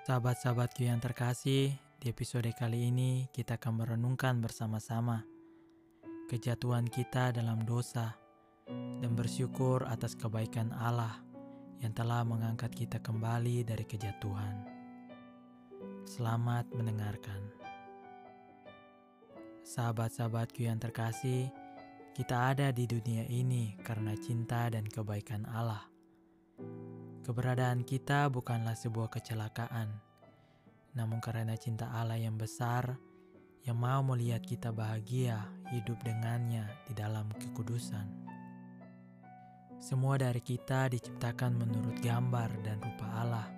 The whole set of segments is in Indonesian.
Sahabat-sahabatku yang terkasih, di episode kali ini kita akan merenungkan bersama-sama kejatuhan kita dalam dosa dan bersyukur atas kebaikan Allah yang telah mengangkat kita kembali dari kejatuhan. Selamat mendengarkan. Sahabat-sahabatku yang terkasih, kita ada di dunia ini karena cinta dan kebaikan Allah. Keberadaan kita bukanlah sebuah kecelakaan, namun karena cinta Allah yang besar yang mau melihat kita bahagia hidup dengannya di dalam kekudusan. Semua dari kita diciptakan menurut gambar dan rupa Allah,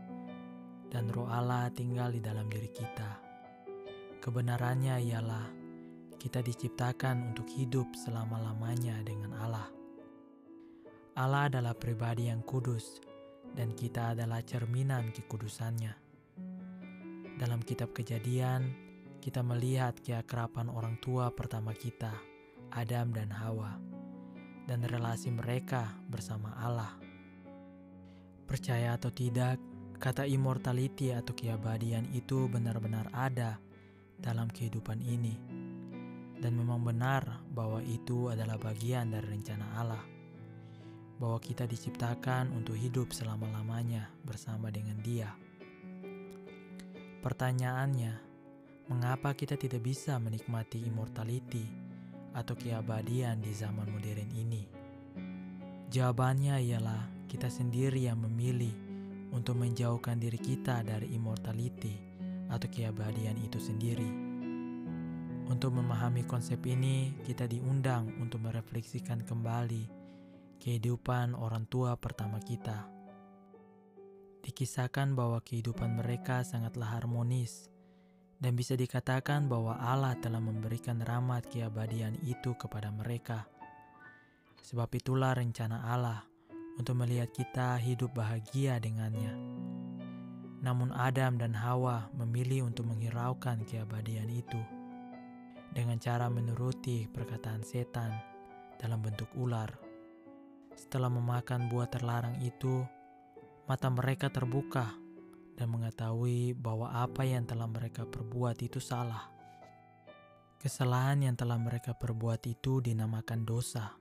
dan roh Allah tinggal di dalam diri kita. Kebenarannya ialah kita diciptakan untuk hidup selama-lamanya dengan Allah. Allah adalah pribadi yang kudus, dan kita adalah cerminan kekudusannya. Dalam kitab kejadian, kita melihat keakraban orang tua pertama kita, Adam dan Hawa, dan relasi mereka bersama Allah. Percaya atau tidak, kata immortality atau keabadian itu benar-benar ada dalam kehidupan ini. Dan memang benar bahwa itu adalah bagian dari rencana Allah bahwa kita diciptakan untuk hidup selama-lamanya bersama dengan Dia. Pertanyaannya, mengapa kita tidak bisa menikmati immortality atau keabadian di zaman modern ini? Jawabannya ialah kita sendiri yang memilih untuk menjauhkan diri kita dari immortality atau keabadian itu sendiri. Untuk memahami konsep ini, kita diundang untuk merefleksikan kembali kehidupan orang tua pertama kita. Dikisahkan bahwa kehidupan mereka sangatlah harmonis, dan bisa dikatakan bahwa Allah telah memberikan rahmat keabadian itu kepada mereka. Sebab itulah rencana Allah untuk melihat kita hidup bahagia dengannya. Namun Adam dan Hawa memilih untuk menghiraukan keabadian itu dengan cara menuruti perkataan setan dalam bentuk ular. Setelah memakan buah terlarang itu, mata mereka terbuka dan mengetahui bahwa apa yang telah mereka perbuat itu salah. Kesalahan yang telah mereka perbuat itu dinamakan dosa.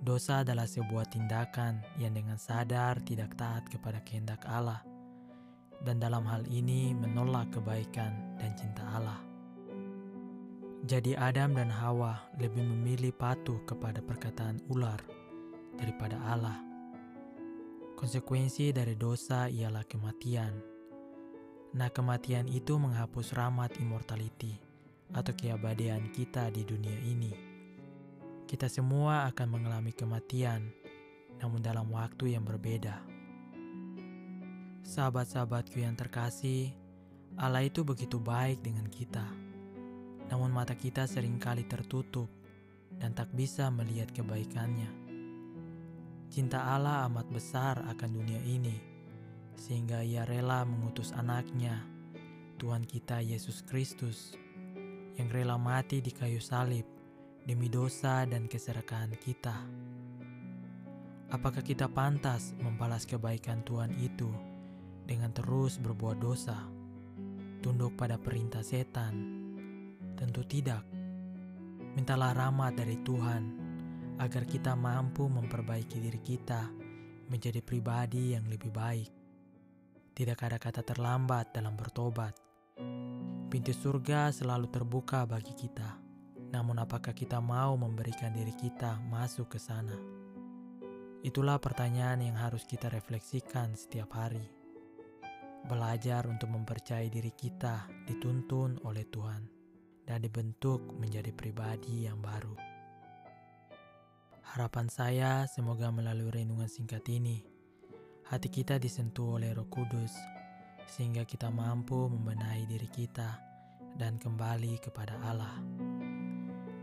Dosa adalah sebuah tindakan yang dengan sadar tidak taat kepada kehendak Allah, dan dalam hal ini menolak kebaikan dan cinta Allah. Jadi, Adam dan Hawa lebih memilih patuh kepada perkataan ular daripada Allah. Konsekuensi dari dosa ialah kematian. Nah, kematian itu menghapus rahmat immortality atau keabadian kita di dunia ini. Kita semua akan mengalami kematian, namun dalam waktu yang berbeda. Sahabat-sahabatku yang terkasih, Allah itu begitu baik dengan kita. Namun mata kita sering kali tertutup dan tak bisa melihat kebaikannya. Cinta Allah amat besar akan dunia ini, sehingga Ia rela mengutus anaknya, Tuhan kita Yesus Kristus, yang rela mati di kayu salib demi dosa dan keserakahan kita. Apakah kita pantas membalas kebaikan Tuhan itu dengan terus berbuat dosa, tunduk pada perintah setan? Tentu tidak. Mintalah rahmat dari Tuhan agar kita mampu memperbaiki diri kita menjadi pribadi yang lebih baik. Tidak ada kata terlambat dalam bertobat. Pintu surga selalu terbuka bagi kita. Namun apakah kita mau memberikan diri kita masuk ke sana? Itulah pertanyaan yang harus kita refleksikan setiap hari. Belajar untuk mempercayai diri kita dituntun oleh Tuhan dan dibentuk menjadi pribadi yang baru. Harapan saya semoga melalui renungan singkat ini, hati kita disentuh oleh roh kudus, sehingga kita mampu membenahi diri kita dan kembali kepada Allah.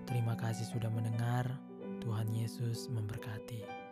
Terima kasih sudah mendengar, Tuhan Yesus memberkati.